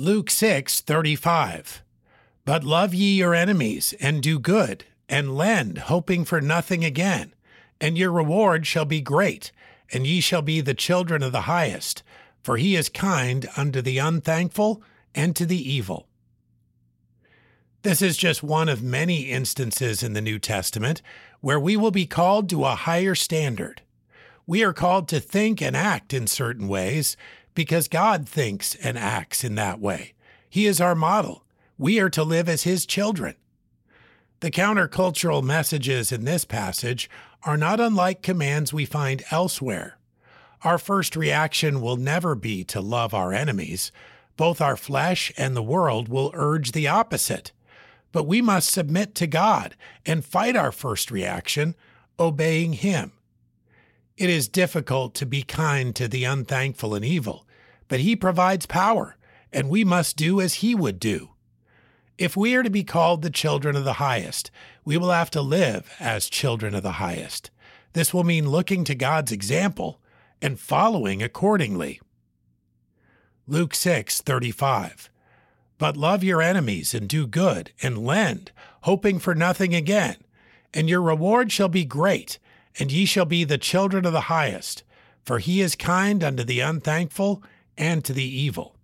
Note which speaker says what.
Speaker 1: Luke 6 35. But love ye your enemies, and do good, and lend, hoping for nothing again. And your reward shall be great, and ye shall be the children of the highest, for he is kind unto the unthankful and to the evil. This is just one of many instances in the New Testament where we will be called to a higher standard. We are called to think and act in certain ways because God thinks and acts in that way. He is our model. We are to live as His children. The countercultural messages in this passage are not unlike commands we find elsewhere. Our first reaction will never be to love our enemies. Both our flesh and the world will urge the opposite. But we must submit to God and fight our first reaction, obeying Him. It is difficult to be kind to the unthankful and evil, but He provides power, and we must do as He would do. If we are to be called the children of the highest, we will have to live as children of the highest. This will mean looking to God's example and following accordingly. Luke 6:35 But love your enemies and do good and lend, hoping for nothing again, and your reward shall be great, and ye shall be the children of the highest, for he is kind unto the unthankful and to the evil.